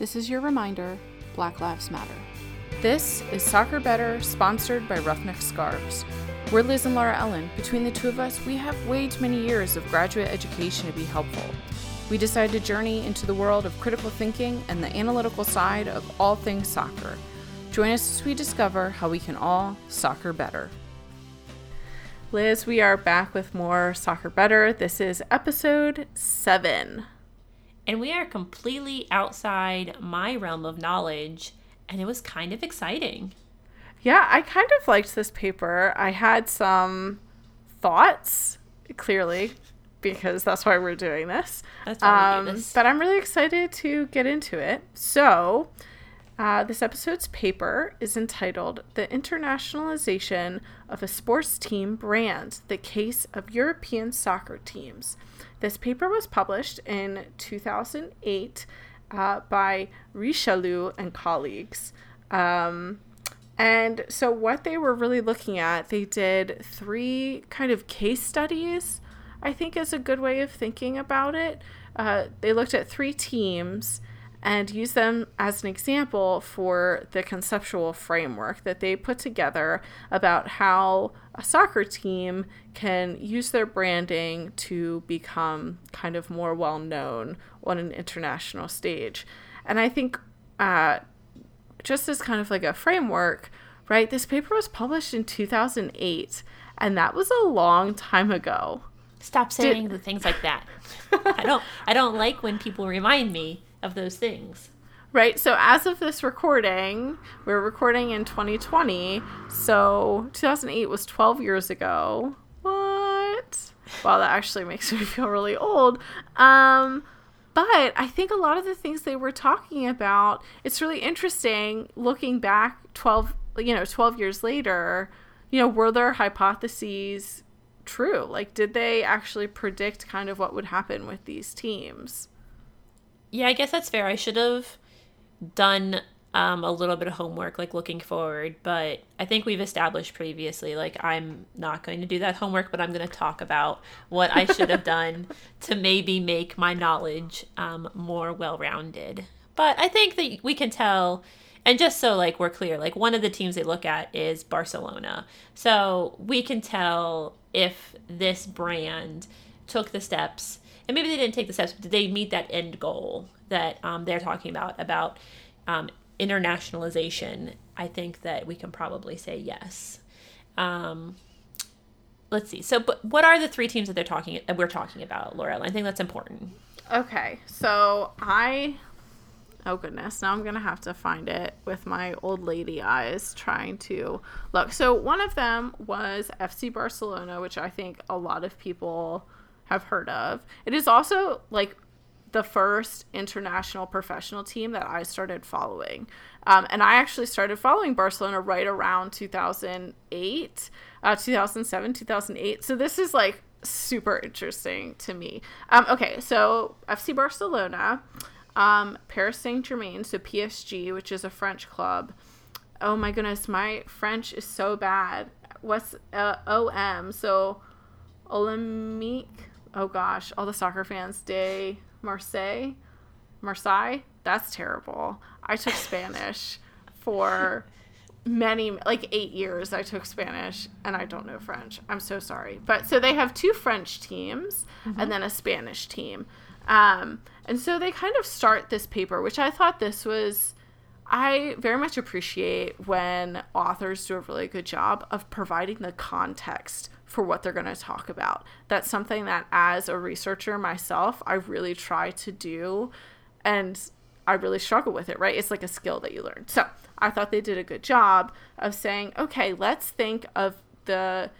this is your reminder Black Lives Matter. This is Soccer Better, sponsored by Roughneck Scarves. We're Liz and Laura Ellen. Between the two of us, we have way too many years of graduate education to be helpful. We decided to journey into the world of critical thinking and the analytical side of all things soccer. Join us as we discover how we can all soccer better. Liz, we are back with more Soccer Better. This is episode seven. And we are completely outside my realm of knowledge, and it was kind of exciting. Yeah, I kind of liked this paper. I had some thoughts, clearly, because that's why we're doing this. That's why Um, this. but I'm really excited to get into it. So, uh, this episode's paper is entitled The Internationalization of a Sports Team Brand The Case of European Soccer Teams. This paper was published in 2008 uh, by Richelieu and colleagues. Um, and so, what they were really looking at, they did three kind of case studies, I think is a good way of thinking about it. Uh, they looked at three teams and use them as an example for the conceptual framework that they put together about how a soccer team can use their branding to become kind of more well known on an international stage. And I think uh, just as kind of like a framework, right? This paper was published in 2008, and that was a long time ago. Stop saying the things like that. I don't. I don't like when people remind me of those things. Right. So as of this recording, we're recording in 2020. So 2008 was 12 years ago. What? Wow, that actually makes me feel really old. Um, but I think a lot of the things they were talking about, it's really interesting looking back 12, you know, 12 years later, you know, were their hypotheses true? Like, did they actually predict kind of what would happen with these teams? Yeah, I guess that's fair. I should have done um, a little bit of homework, like looking forward, but I think we've established previously, like, I'm not going to do that homework, but I'm going to talk about what I should have done to maybe make my knowledge um, more well rounded. But I think that we can tell. And just so like we're clear, like one of the teams they look at is Barcelona. So we can tell if this brand took the steps and maybe they didn't take the steps, but did they meet that end goal that um, they're talking about about um, internationalization? I think that we can probably say yes. Um, let's see. So, but what are the three teams that they're talking that we're talking about, Laurel? I think that's important. Okay, so I. Oh goodness, now I'm gonna have to find it with my old lady eyes trying to look. So one of them was FC Barcelona, which I think a lot of people have heard of. It is also like the first international professional team that I started following. Um, and I actually started following Barcelona right around 2008, uh, 2007, 2008. So this is like super interesting to me. Um, okay, so FC Barcelona, um, Paris Saint Germain, so PSG, which is a French club. Oh my goodness, my French is so bad. What's uh, OM? So Olympique. Oh gosh, all the soccer fans. De Marseille, Marseille. That's terrible. I took Spanish for many like eight years i took spanish and i don't know french i'm so sorry but so they have two french teams and then a spanish team um, and so they kind of start this paper which i thought this was i very much appreciate when authors do a really good job of providing the context for what they're going to talk about that's something that as a researcher myself i really try to do and I really struggle with it, right? It's like a skill that you learn. So I thought they did a good job of saying, okay, let's think of the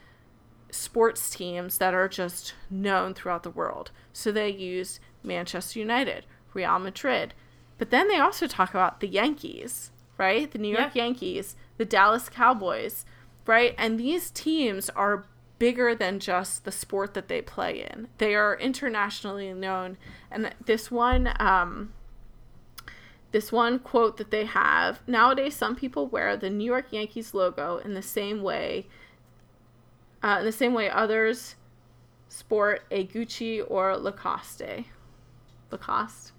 sports teams that are just known throughout the world. So they used Manchester United, Real Madrid, but then they also talk about the Yankees, right? The New York Yeah. Yankees, the Dallas Cowboys, right? And these teams are bigger than just the sport that they play in. They are internationally known. And this one, um, this one quote that they have nowadays some people wear the new york yankees logo in the same way uh, in the same way others sport a gucci or lacoste lacoste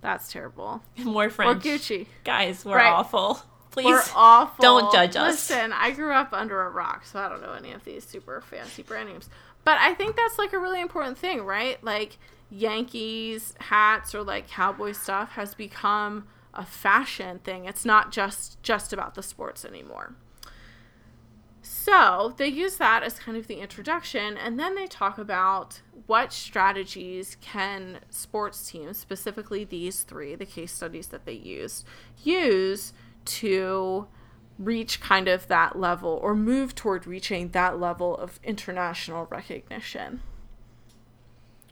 That's terrible. More French. Or Gucci. Guys, we're Right. awful. Please. We're awful. don't judge us. Listen, I grew up under a rock, so I don't know any of these super fancy brand names. But I think that's like a really important thing, right? Like Yankees hats or like cowboy stuff has become a fashion thing. It's not just just about the sports anymore. So they use that as kind of the introduction, and then they talk about what strategies can sports teams, specifically these three, the case studies that they used, use to reach kind of that level or move toward reaching that level of international recognition.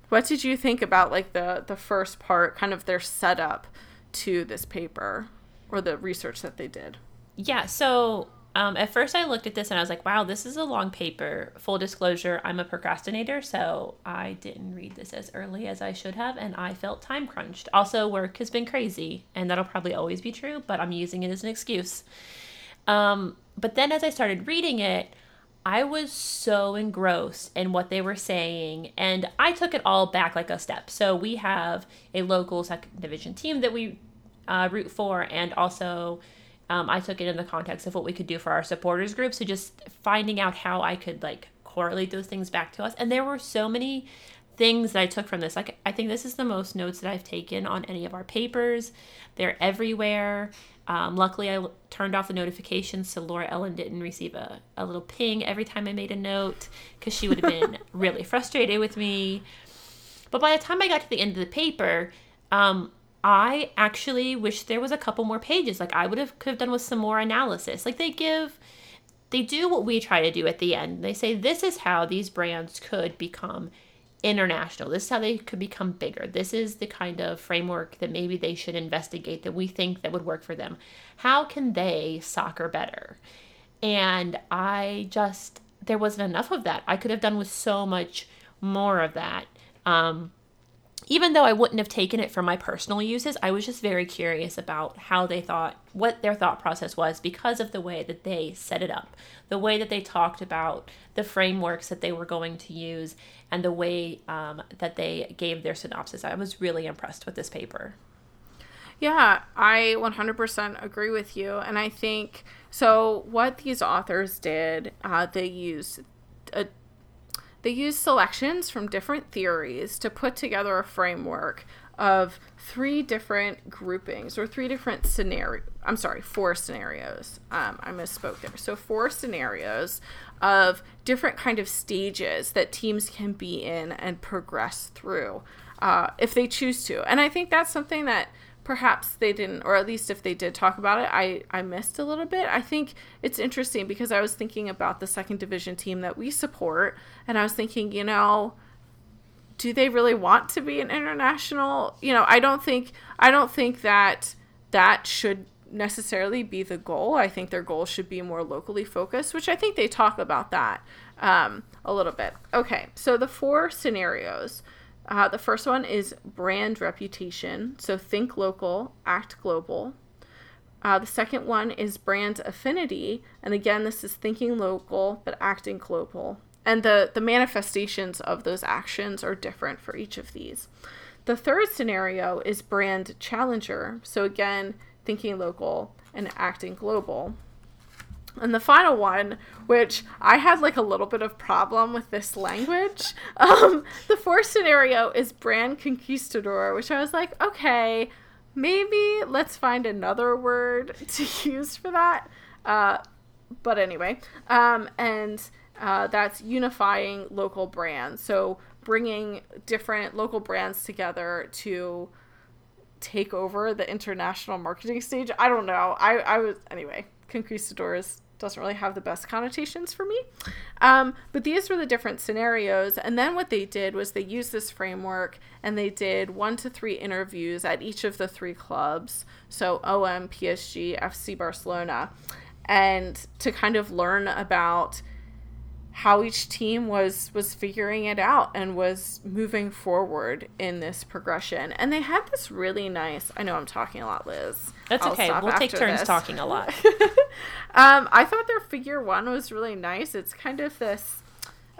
What did you think about like the the first part, kind of their setup to this paper or the research that they did? Yeah, so um, at first I looked at this and I was like, wow, this is a long paper. Full disclosure, I'm a procrastinator, so I didn't read this as early as I should have, and I felt time crunched. Also, work has been crazy, and that'll probably always be true, but I'm using it as an excuse. Um, but then as I started reading it, I was so engrossed in what they were saying, and I took it all back like a step. So we have a local second division team that we uh, root for, and also um, I took it in the context of what we could do for our supporters group. So just finding out how I could like correlate those things back to us, and there were so many things that I took from this. Like I think this is the most notes that I've taken on any of our papers. They're everywhere. Um, luckily, I l- turned off the notifications so Laura Ellen didn't receive a, a little ping every time I made a note because she would have been really frustrated with me. But by the time I got to the end of the paper, um, I actually wish there was a couple more pages. Like I would have could have done with some more analysis. Like they give, they do what we try to do at the end. They say this is how these brands could become international. This is how they could become bigger. This is the kind of framework that maybe they should investigate that we think that would work for them. How can they soccer better? And I just there wasn't enough of that. I could have done with so much more of that. Um, even though I wouldn't have taken it for my personal uses, I was just very curious about how they thought, what their thought process was because of the way that they set it up, the way that they talked about the frameworks that they were going to use, and the way um, that they gave their synopsis. I was really impressed with this paper. Yeah, I 100% agree with you. And I think so. What these authors did, uh, they used a they used selections from different theories to put together a framework of three different groupings or three different scenario i'm sorry four scenarios. Um, i misspoke there. So four scenarios of different kind of stages that teams can be in and progress through uh, if they choose to. And i think that's something that perhaps they didn't or at least if they did talk about it i i missed a little bit. I think it's interesting because i was thinking about the second division team that we support and i was thinking you know do they really want to be an international? You know i don't think i don't think that that should necessarily be the goal. I think their goal should be more locally focused which i think they talk about that um, a little bit. Okay so the four scenarios uh, the first one is brand reputation. So think local, act global. Uh, the second one is brand affinity. And again, this is thinking local, but acting global. And the, the manifestations of those actions are different for each of these. The third scenario is brand challenger. So again, thinking local and acting global. And the final one, which I had like a little bit of problem with this language, um, the fourth scenario is brand conquistador, which I was like, okay, maybe let's find another word to use for that. Uh, but anyway, um, and uh, that's unifying local brands. So bringing different local brands together to take over the international marketing stage. I don't know. I, I was, anyway, conquistadors doesn't really have the best connotations for me. Um, but these were the different scenarios. And then what they did was they used this framework and they did one to three interviews at each of the three clubs. So OM, PSG, FC Barcelona. And to kind of learn about how each team was was figuring it out and was moving forward in this progression. And they had this really nice. I know I'm talking a lot, Liz. That's I'll okay. We'll take turns this. talking a lot. um, I thought their figure one was really nice. It's kind of this.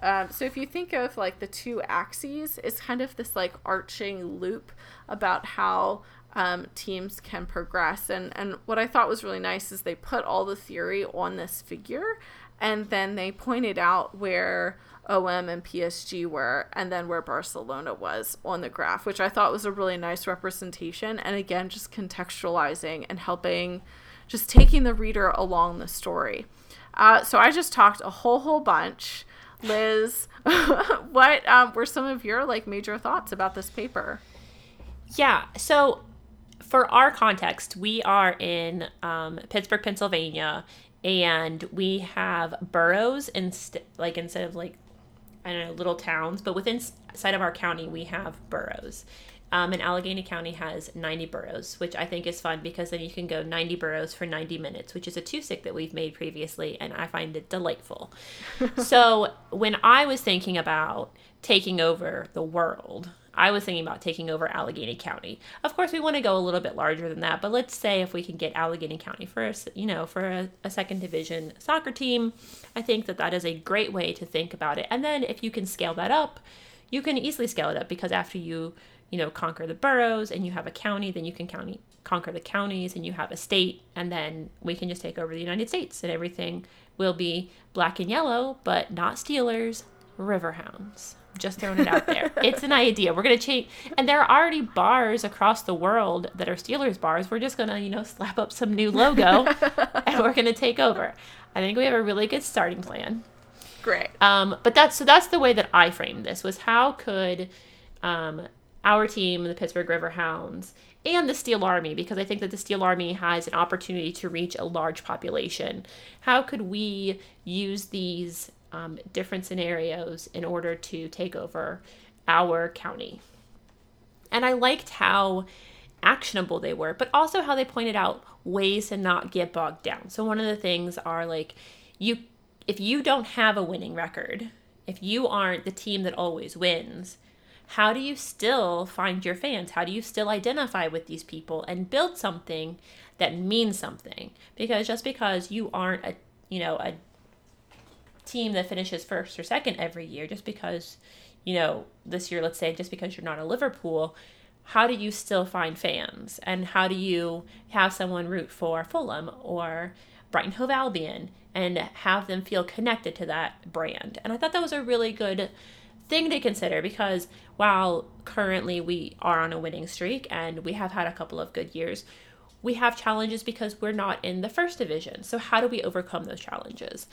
Um, so if you think of like the two axes, it's kind of this like arching loop about how um, teams can progress. And and what I thought was really nice is they put all the theory on this figure, and then they pointed out where OM and PSG were, and then where Barcelona was on the graph, which I thought was a really nice representation. And again, just contextualizing and helping, just taking the reader along the story. Uh, so I just talked a whole whole bunch. Liz, what um, were some of your like major thoughts about this paper? Yeah, so for our context, we are in um, Pittsburgh, Pennsylvania, and we have boroughs instead, like instead of like I don't know little towns, but within side of our county we have boroughs. Um, and Allegheny County has 90 boroughs, which I think is fun because then you can go 90 boroughs for 90 minutes, which is a two stick that we've made previously, and I find it delightful. so when I was thinking about taking over the world, I was thinking about taking over Allegheny County. Of course, we want to go a little bit larger than that, but let's say if we can get Allegheny County for you know for a, a second division soccer team, I think that that is a great way to think about it. And then if you can scale that up, you can easily scale it up because after you you know conquer the boroughs and you have a county, then you can county conquer the counties and you have a state, and then we can just take over the United States and everything will be black and yellow, but not Steelers, Riverhounds. Just throwing it out there. it's an idea. We're gonna change, and there are already bars across the world that are Steelers bars. We're just gonna, you know, slap up some new logo, and we're gonna take over. I think we have a really good starting plan. Great. Um, but that's so that's the way that I framed this was how could um, our team, the Pittsburgh Riverhounds, and the Steel Army, because I think that the Steel Army has an opportunity to reach a large population. How could we use these um, different scenarios in order to take over our county. And I liked how actionable they were, but also how they pointed out ways to not get bogged down. So one of the things are like you if you don't have a winning record, if you aren't the team that always wins, how do you still find your fans? How do you still identify with these people and build something that means something? Because just because you aren't a you know a team that finishes first or second every year just because, you know, this year, let's say, just because you're not a Liverpool, how do you still find fans? And how do you have someone root for Fulham or Brighton Hove Albion and have them feel connected to that brand? And I thought that was a really good thing to consider because while currently we are on a winning streak and we have had a couple of good years, we have challenges because we're not in the first division. So how do we overcome those challenges?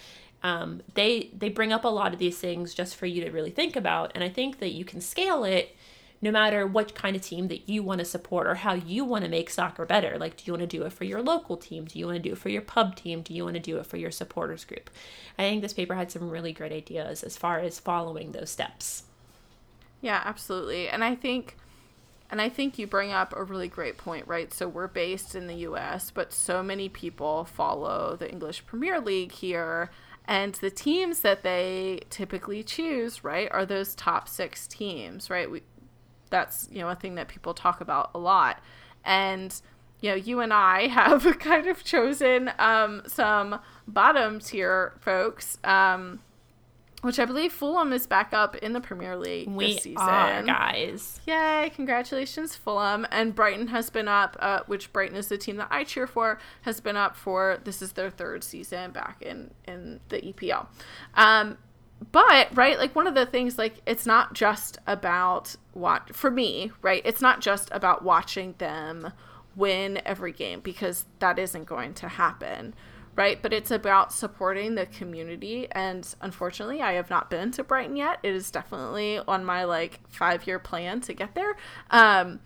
Um, they they bring up a lot of these things just for you to really think about and i think that you can scale it no matter what kind of team that you want to support or how you want to make soccer better. Like do you want to do it for your local team? Do you want to do it for your pub team? Do you want to do it for your supporters group? I think this paper had some really great ideas as far as following those steps. Yeah absolutely and i think and I think you bring up a really great point, right? So we're based in the US, but so many people follow the English Premier League here and the teams that they typically choose, right, are those top six teams, right? We, that's, you know, a thing that people talk about a lot. And, you know, you and I have kind of chosen um, some bottom tier folks. Um, which I believe Fulham is back up in the Premier League we this season. Are, guys. Yay, congratulations, Fulham. And Brighton has been up, uh, which Brighton is the team that I cheer for, has been up for this is their third season back in, in the EPL. Um, but right like one of the things like it's not just about what for me right it's not just about watching them win every game because that isn't going to happen right? But it's about supporting the community. And unfortunately, I have not been to Brighton yet. It is definitely on my like five year plan to get there. Um,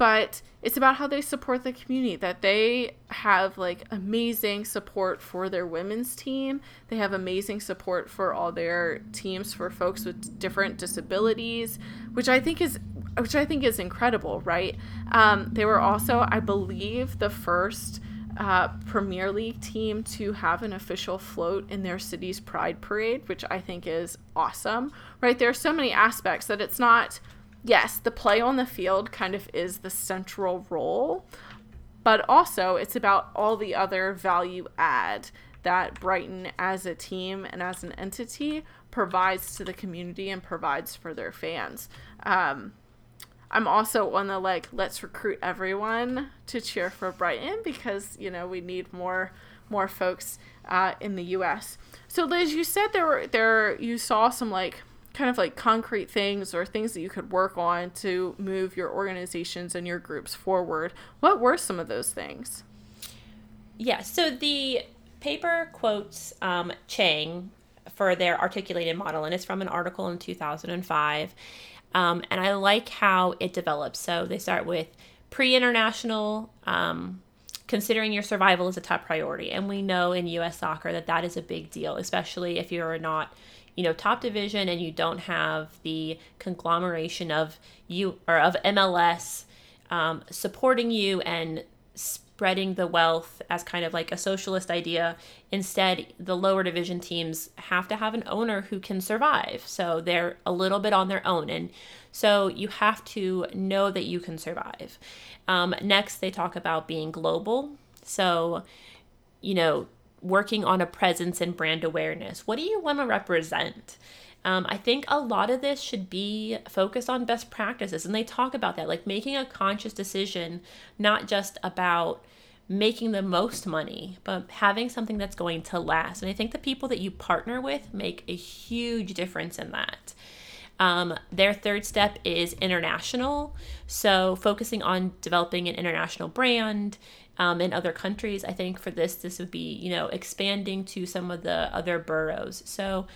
but it's about how they support the community that they have like amazing support for their women's team they have amazing support for all their teams for folks with different disabilities which i think is which i think is incredible right um, they were also i believe the first uh, Premier League team to have an official float in their city's Pride Parade, which I think is awesome. Right? There are so many aspects that it's not, yes, the play on the field kind of is the central role, but also it's about all the other value add that Brighton as a team and as an entity provides to the community and provides for their fans. Um, I'm also on the like let's recruit everyone to cheer for Brighton because you know we need more more folks uh, in the U.S. So Liz, you said there were there you saw some like kind of like concrete things or things that you could work on to move your organizations and your groups forward. What were some of those things? Yeah, so the paper quotes um, Chang for their articulated model, and it's from an article in 2005. Um, and I like how it develops. So they start with pre international, um, considering your survival is a top priority. And we know in US soccer that that is a big deal, especially if you're not you know top division and you don't have the conglomeration of you or of MLS um, supporting you and spreading the wealth as kind of like a socialist idea. Instead, the lower division teams have to have an owner who can survive. So they're a little bit on their own. And so you have to know that you can survive. Um, next, they talk about being global. So, you know, working on a presence and brand awareness. What do you want to represent? Um, I think a lot of this should be focused on best practices, and they talk about that, like making a conscious decision, not just about making the most money, but having something that's going to last. And I think the people that you partner with make a huge difference in that. Um, their third step is international. So, focusing on developing an international brand um, in other countries. I think for this, this would be, you know, expanding to some of the other boroughs. So,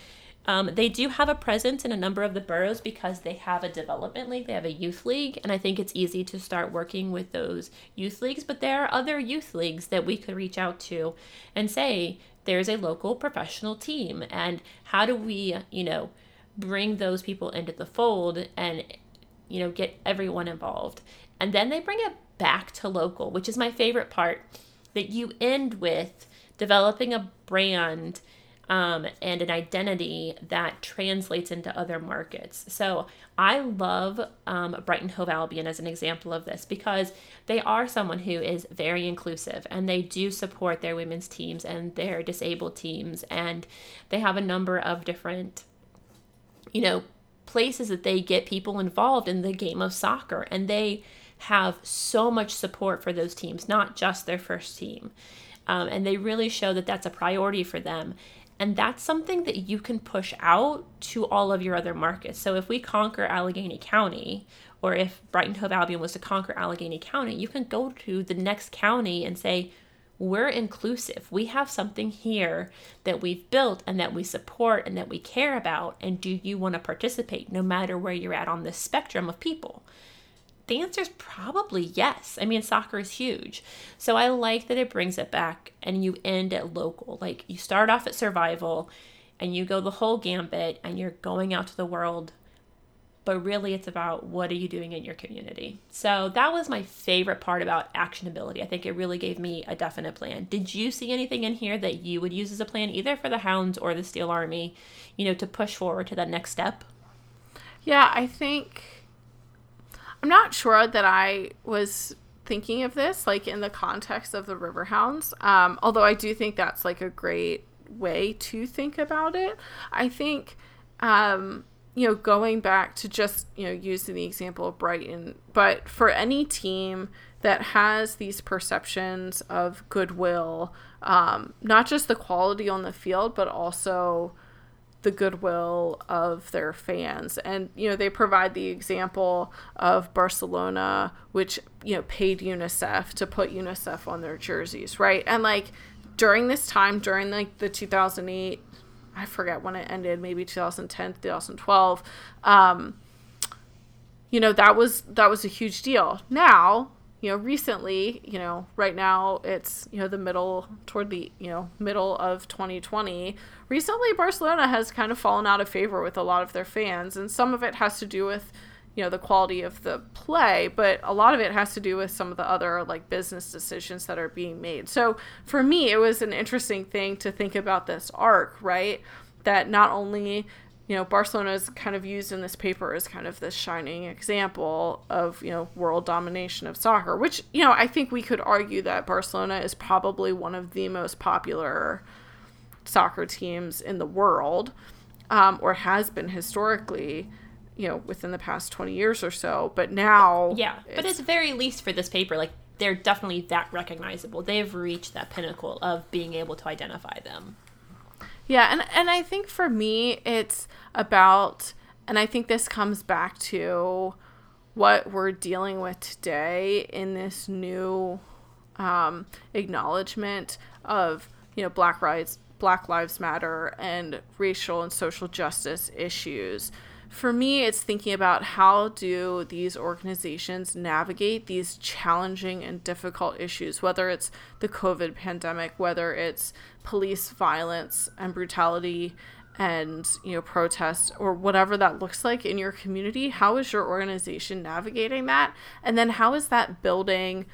um, they do have a presence in a number of the boroughs because they have a development league, they have a youth league, and I think it's easy to start working with those youth leagues. But there are other youth leagues that we could reach out to and say, there's a local professional team, and how do we, you know, bring those people into the fold and, you know, get everyone involved? And then they bring it back to local, which is my favorite part, that you end with developing a brand um, and an identity that translates into other markets. So I love um, Brighton Hove Albion as an example of this because they are someone who is very inclusive and they do support their women's teams and their disabled teams. And they have a number of different, you know, places that they get people involved in the game of soccer. And they have so much support for those teams, not just their first team. Um, and they really show that that's a priority for them. And that's something that you can push out to all of your other markets. So if we conquer Allegheny County, or if Brighton Hove Albion was to conquer Allegheny County, you can go to the next county and say, we're inclusive. We have something here that we've built and that we support and that we care about. And do you want to participate no matter where you're at on this spectrum of people? The answer is probably yes. I mean, soccer is huge. So I like that it brings it back and you end at local. Like you start off at survival and you go the whole gambit and you're going out to the world. But really, it's about what are you doing in your community. So that was my favorite part about actionability. I think it really gave me a definite plan. Did you see anything in here that you would use as a plan, either for the Hounds or the Steel Army, you know, to push forward to that next step? Yeah, I think I'm not sure that I was thinking of this like in the context of the Riverhounds. Um, although I do think that's like a great way to think about it. I think um, you know, going back to just, you know, using the example of Brighton, but for any team that has these perceptions of goodwill, um, not just the quality on the field, but also the goodwill of their fans. And, you know, they provide the example of Barcelona, which, you know, paid UNICEF to put UNICEF on their jerseys, right? And like during this time, during like the 2008, I forget when it ended, maybe 2010, 2012, um, you know, that was that was a huge deal. Now, you know, recently, you know, right now it's, you know, the middle toward the, you know, middle of 2020. Recently, Barcelona has kind of fallen out of favor with a lot of their fans, and some of it has to do with, you know, the quality of the play, but a lot of it has to do with some of the other like business decisions that are being made. So for me, it was an interesting thing to think about this arc, right? That not only you know, Barcelona is kind of used in this paper as kind of this shining example of, you know, world domination of soccer, which, you know, I think we could argue that Barcelona is probably one of the most popular soccer teams in the world, um, or has been historically. you know, within the past 20 years or so. But now. Yeah. But at the very least for this paper, like, they're definitely that recognizable. They've reached that pinnacle of being able to identify them. Yeah. And, and I think for me, it's about, and I think this comes back to what we're dealing with today in this new um, acknowledgement of, you know, Black rights, Black Lives Matter and racial and social justice issues for me it's thinking about how do these organizations navigate these challenging and difficult issues whether it's the covid pandemic whether it's police violence and brutality and you know protest or whatever that looks like in your community how is your organization navigating that? And then how is that building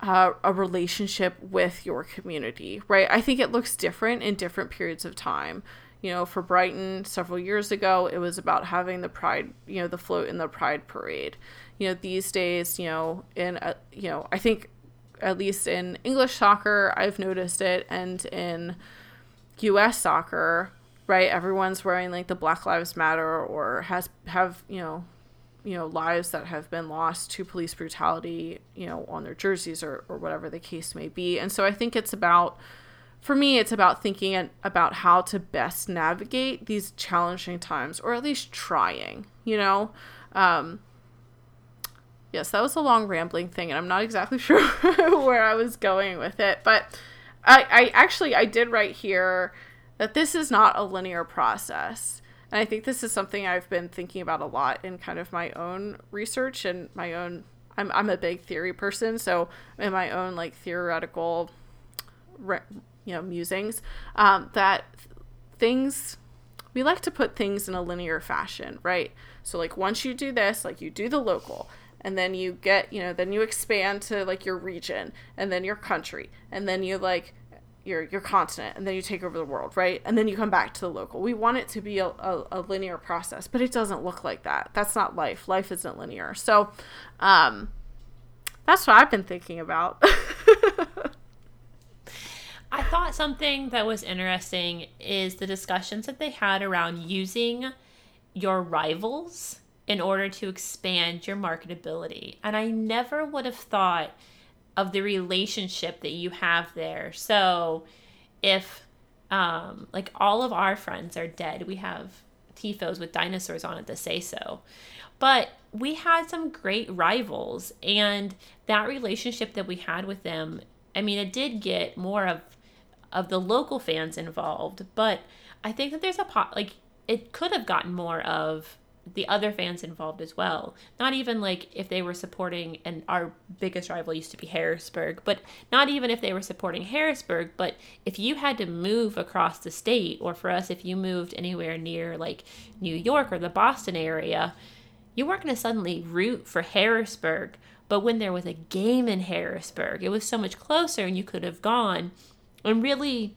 uh, a relationship with your community right? I think it looks different in different periods of time you know, for Brighton several years ago, it was about having the pride, you know, the float in the pride parade. You know, these days, you know, in, a, you know, I think at least in English soccer, I've noticed it, and in US soccer, right, everyone's wearing like the Black Lives Matter or has, have, you know, you know, lives that have been lost to police brutality, you know, on their jerseys or, or whatever the case may be. And so I think it's about, for me, it's about thinking about how to best navigate these challenging times, or at least trying, you know? Um, yes, that was a long rambling thing, and I'm not exactly sure where I was going with it, but I, I actually, I did write here that this is not a linear process. And I think this is something I've been thinking about a lot in kind of my own research and my own I'm I'm a big theory person, so in my own like theoretical re- you know musings um, that things we like to put things in a linear fashion right? So like once you do this like you do the local and then you get you know then you expand to like your region and then your country and then you like your your continent and then you take over the world right? And then you come back to the local. We want it to be a, a, a linear process but it doesn't look like that. That's not life. Life isn't linear. So um that's what i've been thinking about I thought something that was interesting is the discussions that they had around using your rivals in order to expand your marketability. And I never would have thought of the relationship that you have there. So if um, like all of our friends are dead, we have tifos with dinosaurs on it to say so. But we had some great rivals, and that relationship that we had with them, I mean, it did get more of of the local fans involved, but I think that there's a pot like it could have gotten more of the other fans involved as well. Not even like if they were supporting, and our biggest rival used to be Harrisburg, but not even if they were supporting Harrisburg, but if you had to move across the state, or for us, if you moved anywhere near like New York or the Boston area, you weren't going to suddenly root for Harrisburg. But when there was a game in Harrisburg, it was so much closer and you could have gone and really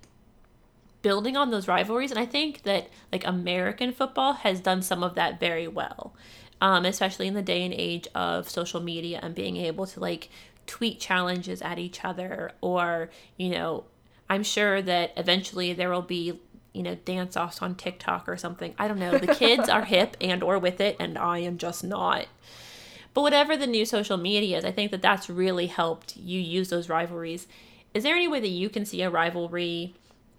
building on those rivalries. And I think that like American football has done some of that very well, um, especially in the day and age of social media and being able to like tweet challenges at each other or, you know, I'm sure that eventually there will be you know dance offs on TikTok or something. I don't know. The kids are hip and or with it and I am just not. But whatever the new social media is, I think that that's really helped you use those rivalries is there any way that you can see a rivalry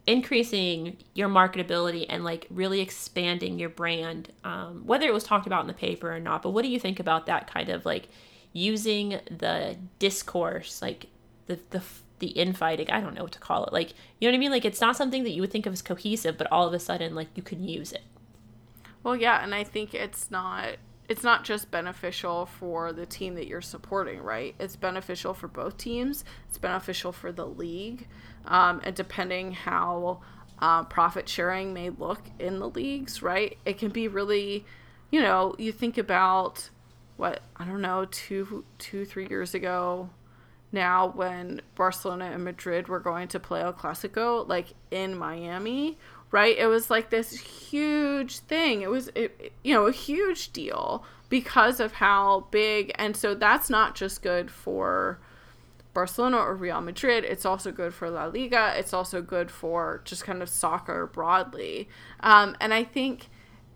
increasing your marketability and like really expanding your brand um, whether it was talked about in the paper or not but what do you think about that kind of like using the discourse like the the the infighting i don't know what to call it like you know what i mean? Like it's not something that you would think of as cohesive but all of a sudden like you can use it. Well yeah and i think it's not it's not just beneficial for the team that you're supporting, right? It's beneficial for both teams. It's beneficial for the league, um, and depending how uh, profit sharing may look in the leagues, right? It can be really, you know, you think about what I don't know, two, two, three years ago, now when Barcelona and Madrid were going to play El Clasico, like in Miami, right? It was like this huge thing. It was, it, you know, a huge deal because of how big. And so that's not just good for Barcelona or Real Madrid. It's also good for La Liga. It's also good for just kind of soccer broadly. Um, and I think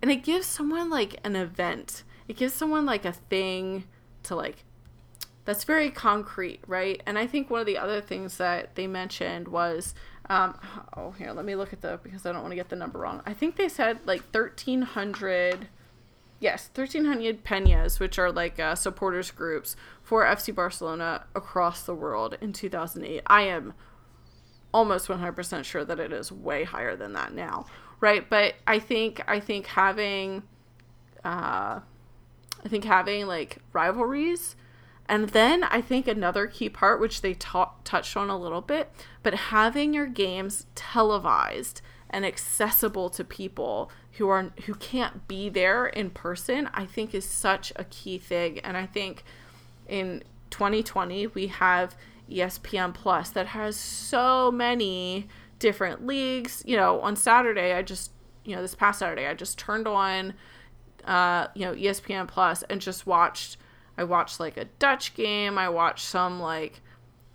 and it gives someone like an event. It gives someone like a thing to like that's very concrete, right? And I think one of the other things that they mentioned was, um, oh, here, let me look at the because I don't want to get the number wrong. I think they said like thirteen hundred, yes, thirteen hundred peñas, which are like uh, supporters groups for FC Barcelona across the world in two thousand eight. I am almost one hundred percent sure that it is way higher than that now, right? But I think I think having, uh, I think having like rivalries and then I think another key part, which they ta- touched on a little bit, but having your games televised and accessible to people who are who can't be there in person, I think is such a key thing. And I think in 2020 we have ESPN Plus that has so many different leagues. You know, on Saturday I just you know this past Saturday I just turned on uh, you know ESPN Plus and just watched I watched like a Dutch game. I watched some like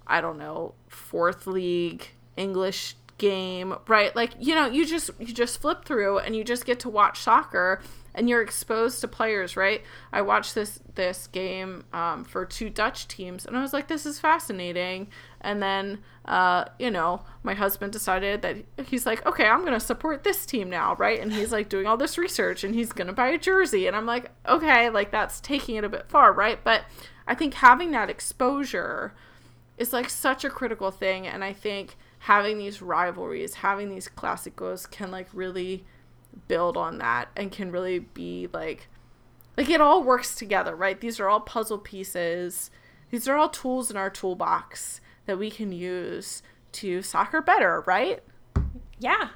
I don't know, fourth league English game, right? Like, you know, you just you just flip through and you just get to watch soccer and you're exposed to players, right? I watched this this game um, for two Dutch teams, and I was like, this is fascinating. And then, uh, you know, my husband decided that he's like, okay, I'm gonna support this team now, right? And he's like doing all this research, and he's gonna buy a jersey, and I'm like, okay, like that's taking it a bit far, right? But I think having that exposure is like such a critical thing, and I think having these rivalries, having these clásicos can like really build on that and can really be like like it all works together, right? These are all puzzle pieces. These are all tools in our toolbox that we can use to soccer better, right? Yeah.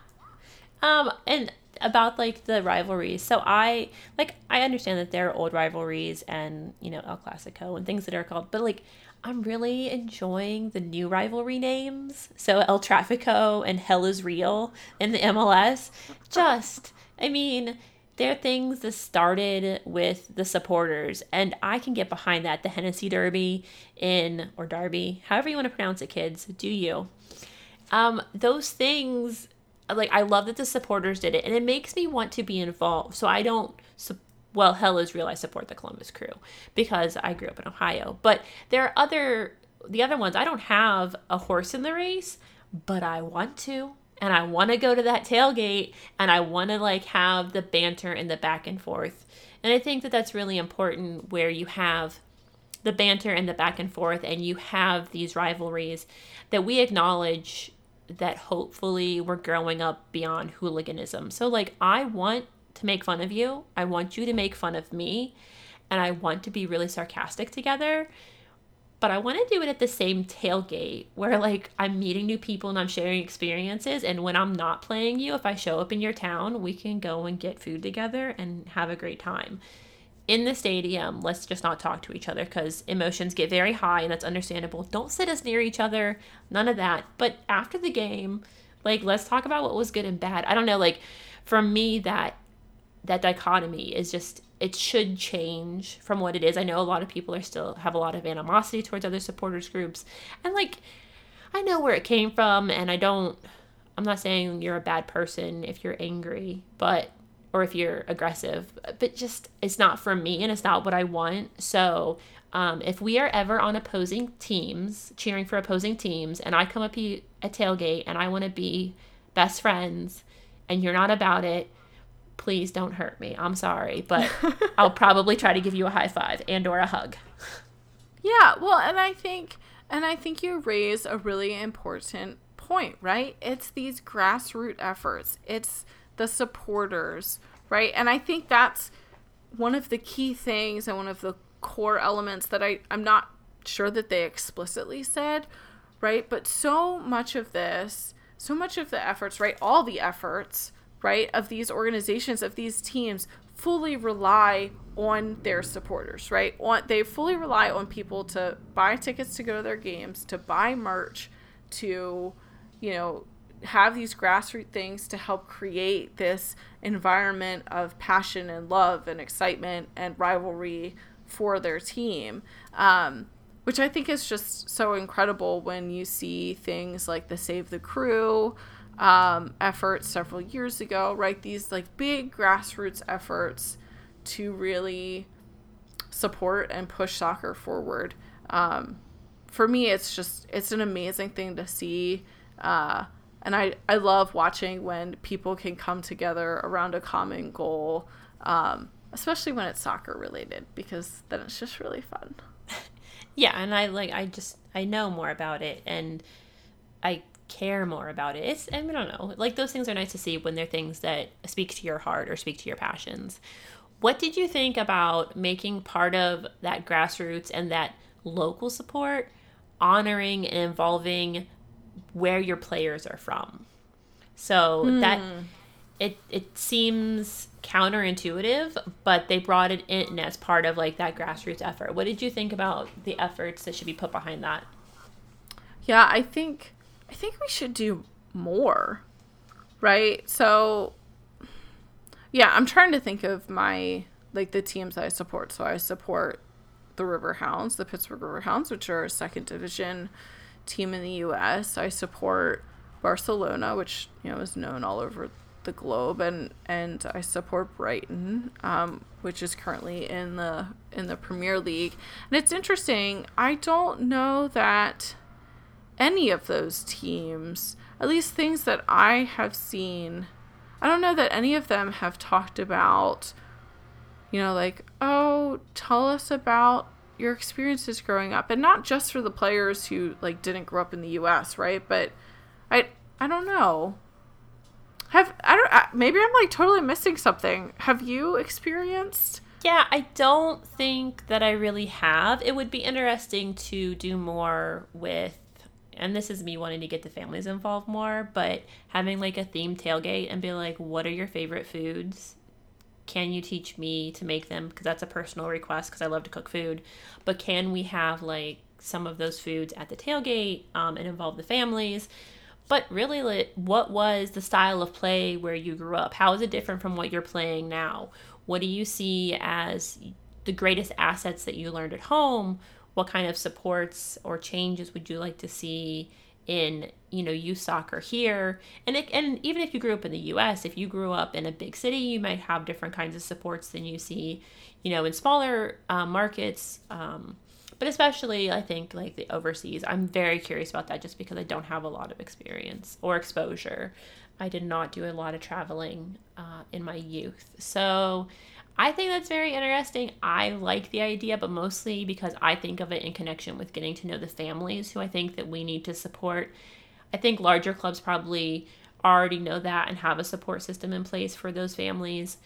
Um and about like the rivalries. So I like I understand that there are old rivalries and, you know, El Clasico and things that are called, but like I'm really enjoying the new rivalry names. So El Trafico and Hell is Real in the MLS. Just, I mean, they're things that started with the supporters, and I can get behind that. The Tennessee Derby in, or Derby, however you want to pronounce it, kids, do you. Um, those things, like, I love that the supporters did it, and it makes me want to be involved. So I don't well, hell is real. I support the Columbus Crew because I grew up in Ohio. But there are other, the other ones, I don't have a horse in the race, but I want to. And I want to go to that tailgate and I want to like have the banter and the back and forth. And I think that that's really important where you have the banter and the back and forth and you have these rivalries that we acknowledge that hopefully we're growing up beyond hooliganism. So like I want to make fun of you. I want you to make fun of me. And I want to be really sarcastic together. But I want to do it at the same tailgate where, like, I'm meeting new people and I'm sharing experiences. And when I'm not playing you, if I show up in your town, we can go and get food together and have a great time. In the stadium, let's just not talk to each other because emotions get very high and that's understandable. Don't sit us near each other, none of that. But after the game, like, let's talk about what was good and bad. I don't know, like, for me, that that dichotomy is just it should change from what it is. I know a lot of people are still have a lot of animosity towards other supporters groups. And like I know where it came from and I don't I'm not saying you're a bad person if you're angry, but or if you're aggressive, but just it's not for me and it's not what I want. So, um, if we are ever on opposing teams, cheering for opposing teams, and I come up to a tailgate and I want to be best friends, and you're not about it, please don't hurt me. I'm sorry, but I'll probably try to give you a high five and or a hug. Yeah, well, and I think and I think you raise a really important point, right? It's these grassroots efforts. It's the supporters, right? And I think that's one of the key things and one of the core elements that I I'm not sure that they explicitly said, right? But so much of this, so much of the efforts, right? All the efforts right, of these organizations, of these teams, fully rely on their supporters, right? On, they fully rely on people to buy tickets to go to their games, to buy merch, to, you know, have these grassroots things to help create this environment of passion and love and excitement and rivalry for their team. Um, which I think is just so incredible when you see things like the Save the Crew um, efforts several years ago, right? These like big grassroots efforts to really support and push soccer forward. Um, for me, it's just it's an amazing thing to see. Uh, and I, I love watching when people can come together around a common goal, um, especially when it's soccer related, because then it's just really fun. yeah, and I like I just I know more about it and I care more about it. It's I, mean, I don't know. Like those things are nice to see when they're things that speak to your heart or speak to your passions. What did you think about making part of that grassroots and that local support honoring and involving where your players are from? So mm. that it it seems counterintuitive, but they brought it in as part of like that grassroots effort. What did you think about the efforts that should be put behind that? Yeah, I think I think we should do more. Right? So yeah, I'm trying to think of my like the teams I support. So I support the Riverhounds, the Pittsburgh Riverhounds, which are a second division team in the US. I support Barcelona, which, you know, is known all over the globe and and I support Brighton, um, which is currently in the in the Premier League. And it's interesting. I don't know that any of those teams, at least things that I have seen, I don't know that any of them have talked about, you know, like, oh, tell us about your experiences growing up, and not just for the players who like didn't grow up in the U.S., right? But I I don't know. Have I don't maybe I'm like totally missing something. Have you experienced? Yeah, I don't think that I really have. It would be interesting to do more with and this is me wanting to get the families involved more, but having like a theme tailgate and be like, what are your favorite foods? Can you teach me to make them? Because that's a personal request because I love to cook food. But can we have like some of those foods at the tailgate um, and involve the families? But really, what was the style of play where you grew up? How is it different from what you're playing now? What do you see as the greatest assets that you learned at home? What kind of supports or changes would you like to see in you know youth soccer here and it, and even if you grew up in the US if you grew up in a big city you might have different kinds of supports than you see you know in smaller uh, markets um, but especially I think like the overseas. I'm very curious about that just because I don't have a lot of experience or exposure. I did not do a lot of traveling uh, in my youth. So I think that's very interesting. I like the idea, but mostly because I think of it in connection with getting to know the families who I think that we need to support. I think larger clubs probably already know that and have a support system in place for those families.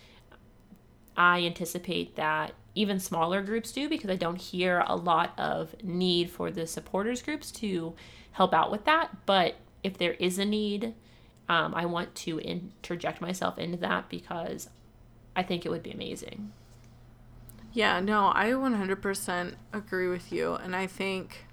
I anticipate that even smaller groups do because I don't hear a lot of need for the supporters groups to help out with that. But if there is a need, um, I want to interject myself into that because I think it would be amazing. Yeah, no, I 100% agree with you. And I think,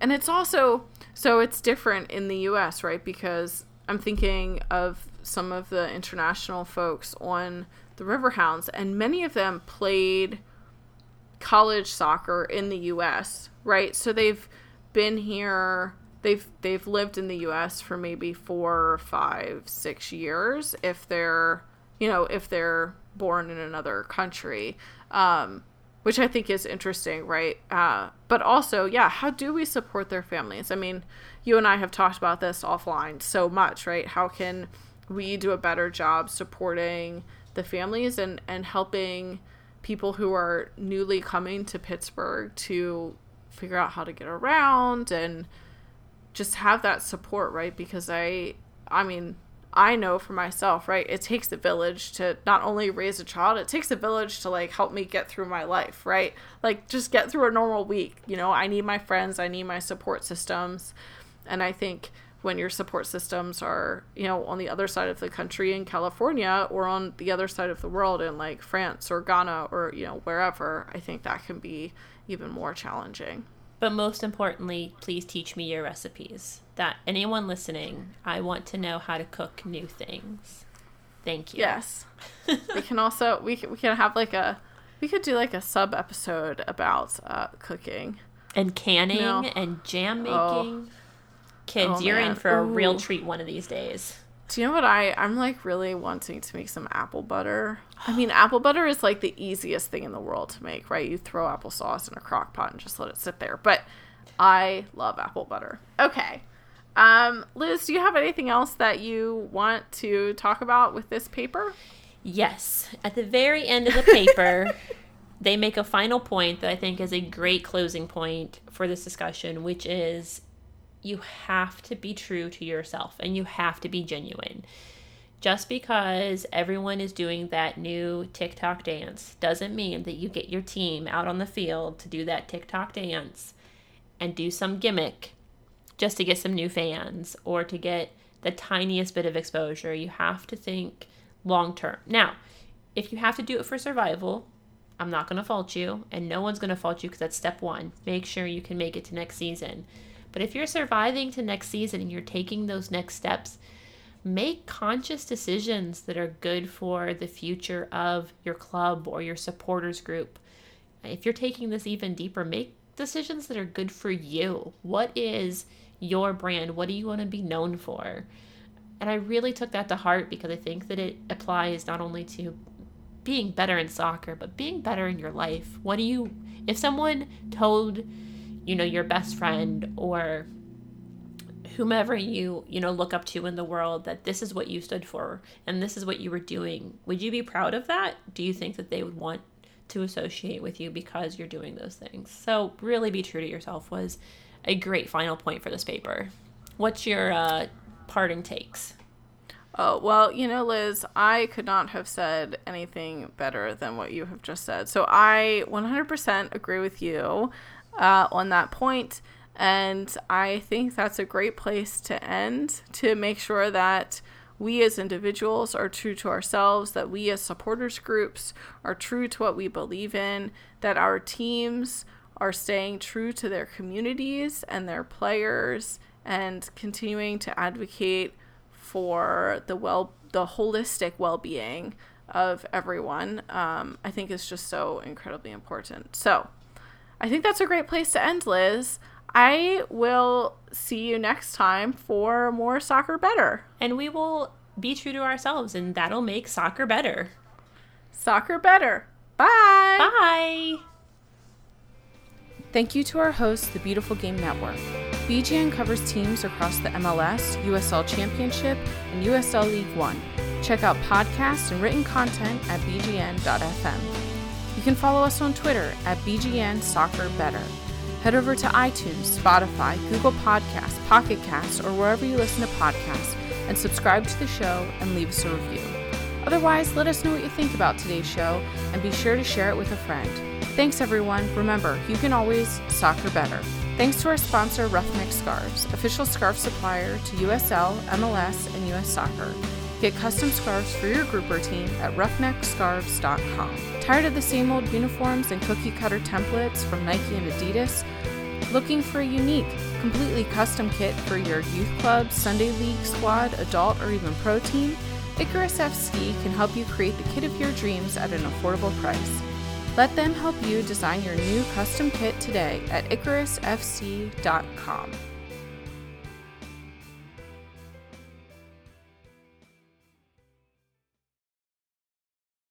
and it's also, so it's different in the US, right? Because I'm thinking of some of the international folks on the Riverhounds, and many of them played college soccer in the U.S. Right, so they've been here. They've they've lived in the U.S. for maybe four, five, six years if they're you know if they're born in another country. Um, which I think is interesting, right? Uh, but also, yeah, how do we support their families? I mean, you and I have talked about this offline so much, right? How can we do a better job supporting the families and and helping people who are newly coming to Pittsburgh to figure out how to get around and just have that support, right? Because I I mean, I know for myself, right? It takes a village to not only raise a child, it takes a village to like help me get through my life, right? Like just get through a normal week. You know, I need my friends, I need my support systems. And I think when your support systems are, you know, on the other side of the country in California or on the other side of the world in like France or Ghana or, you know, wherever, I think that can be even more challenging. But most importantly, please teach me your recipes. That anyone listening, I want to know how to cook new things. Thank you. Yes. we can also we can, we can have like a we could do like a sub episode about uh, cooking and canning know? and jam oh. making. Oh Kids, Oh, you're in man. for a real treat one of these days. Do you know what I I'm like really wanting to make some apple butter. I mean, apple butter is like the easiest thing in the world to make, right? You throw applesauce in a crock pot and just let it sit there. But I love apple butter. Okay. Um, Liz, do you have anything else that you want to talk about with this paper? Yes. At the very end of the paper, they make a final point that I think is a great closing point for this discussion, which is you have to be true to yourself and you have to be genuine. Just because everyone is doing that new TikTok dance doesn't mean that you get your team out on the field to do that TikTok dance and do some gimmick just to get some new fans or to get the tiniest bit of exposure. You have to think long term. Now, if you have to do it for survival, I'm not going to fault you, and no one's going to fault you because that's step one. Make sure you can make it to next season. But if you're surviving to next season and you're taking those next steps, make conscious decisions that are good for the future of your club or your supporters group. If you're taking this even deeper, make decisions that are good for you. What is your brand? What do you want to be known for? And I really took that to heart because I think that it applies not only to being better in soccer, but being better in your life. What do you, if someone told, you know, your best friend or whomever you, you know, look up to in the world that this is what you stood for and this is what you were doing, would you be proud of that? Do you think that they would want to associate with you because you're doing those things? So, really be true to yourself was a great final point for this paper. What's your uh, parting takes? Oh, well, you know, Liz, I could not have said anything better than what you have just said. So I 100% agree with you uh, on that point, And I think that's a great place to end to make sure that we as individuals are true to ourselves, that we as supporters groups are true to what we believe in, that our teams are staying true to their communities and their players and continuing to advocate for the well the holistic well-being of everyone um, i think is just so incredibly important. So i think that's a great place to end liz i will see you next time for more soccer better And we will be true to ourselves, and that'll make soccer better. soccer better bye Bye. Thank you to our host, the Beautiful Game Network. BGN covers teams across the MLS, USL Championship, and USL League One. Check out podcasts and written content at bgn.fm. You can follow us on Twitter at BGN Soccer Better. Head over to iTunes, Spotify, Google Podcasts, Pocket Casts, or wherever you listen to podcasts, and subscribe to the show and leave us a review. Otherwise, let us know what you think about today's show and be sure to share it with a friend. Thanks, everyone. Remember, you can always soccer better. Thanks to our sponsor, Ruffneck Scarves, official scarf supplier to USL, MLS, and US Soccer. Get custom scarves for your group or team at ruffneckscarves.com. Tired of the same old uniforms and cookie cutter templates from Nike and Adidas? Looking for a unique, completely custom kit for your youth club, Sunday league squad, adult, or even pro team? Icarus FC can help you create the kit of your dreams at an affordable price. Let them help you design your new custom kit today at IcarusFC.com.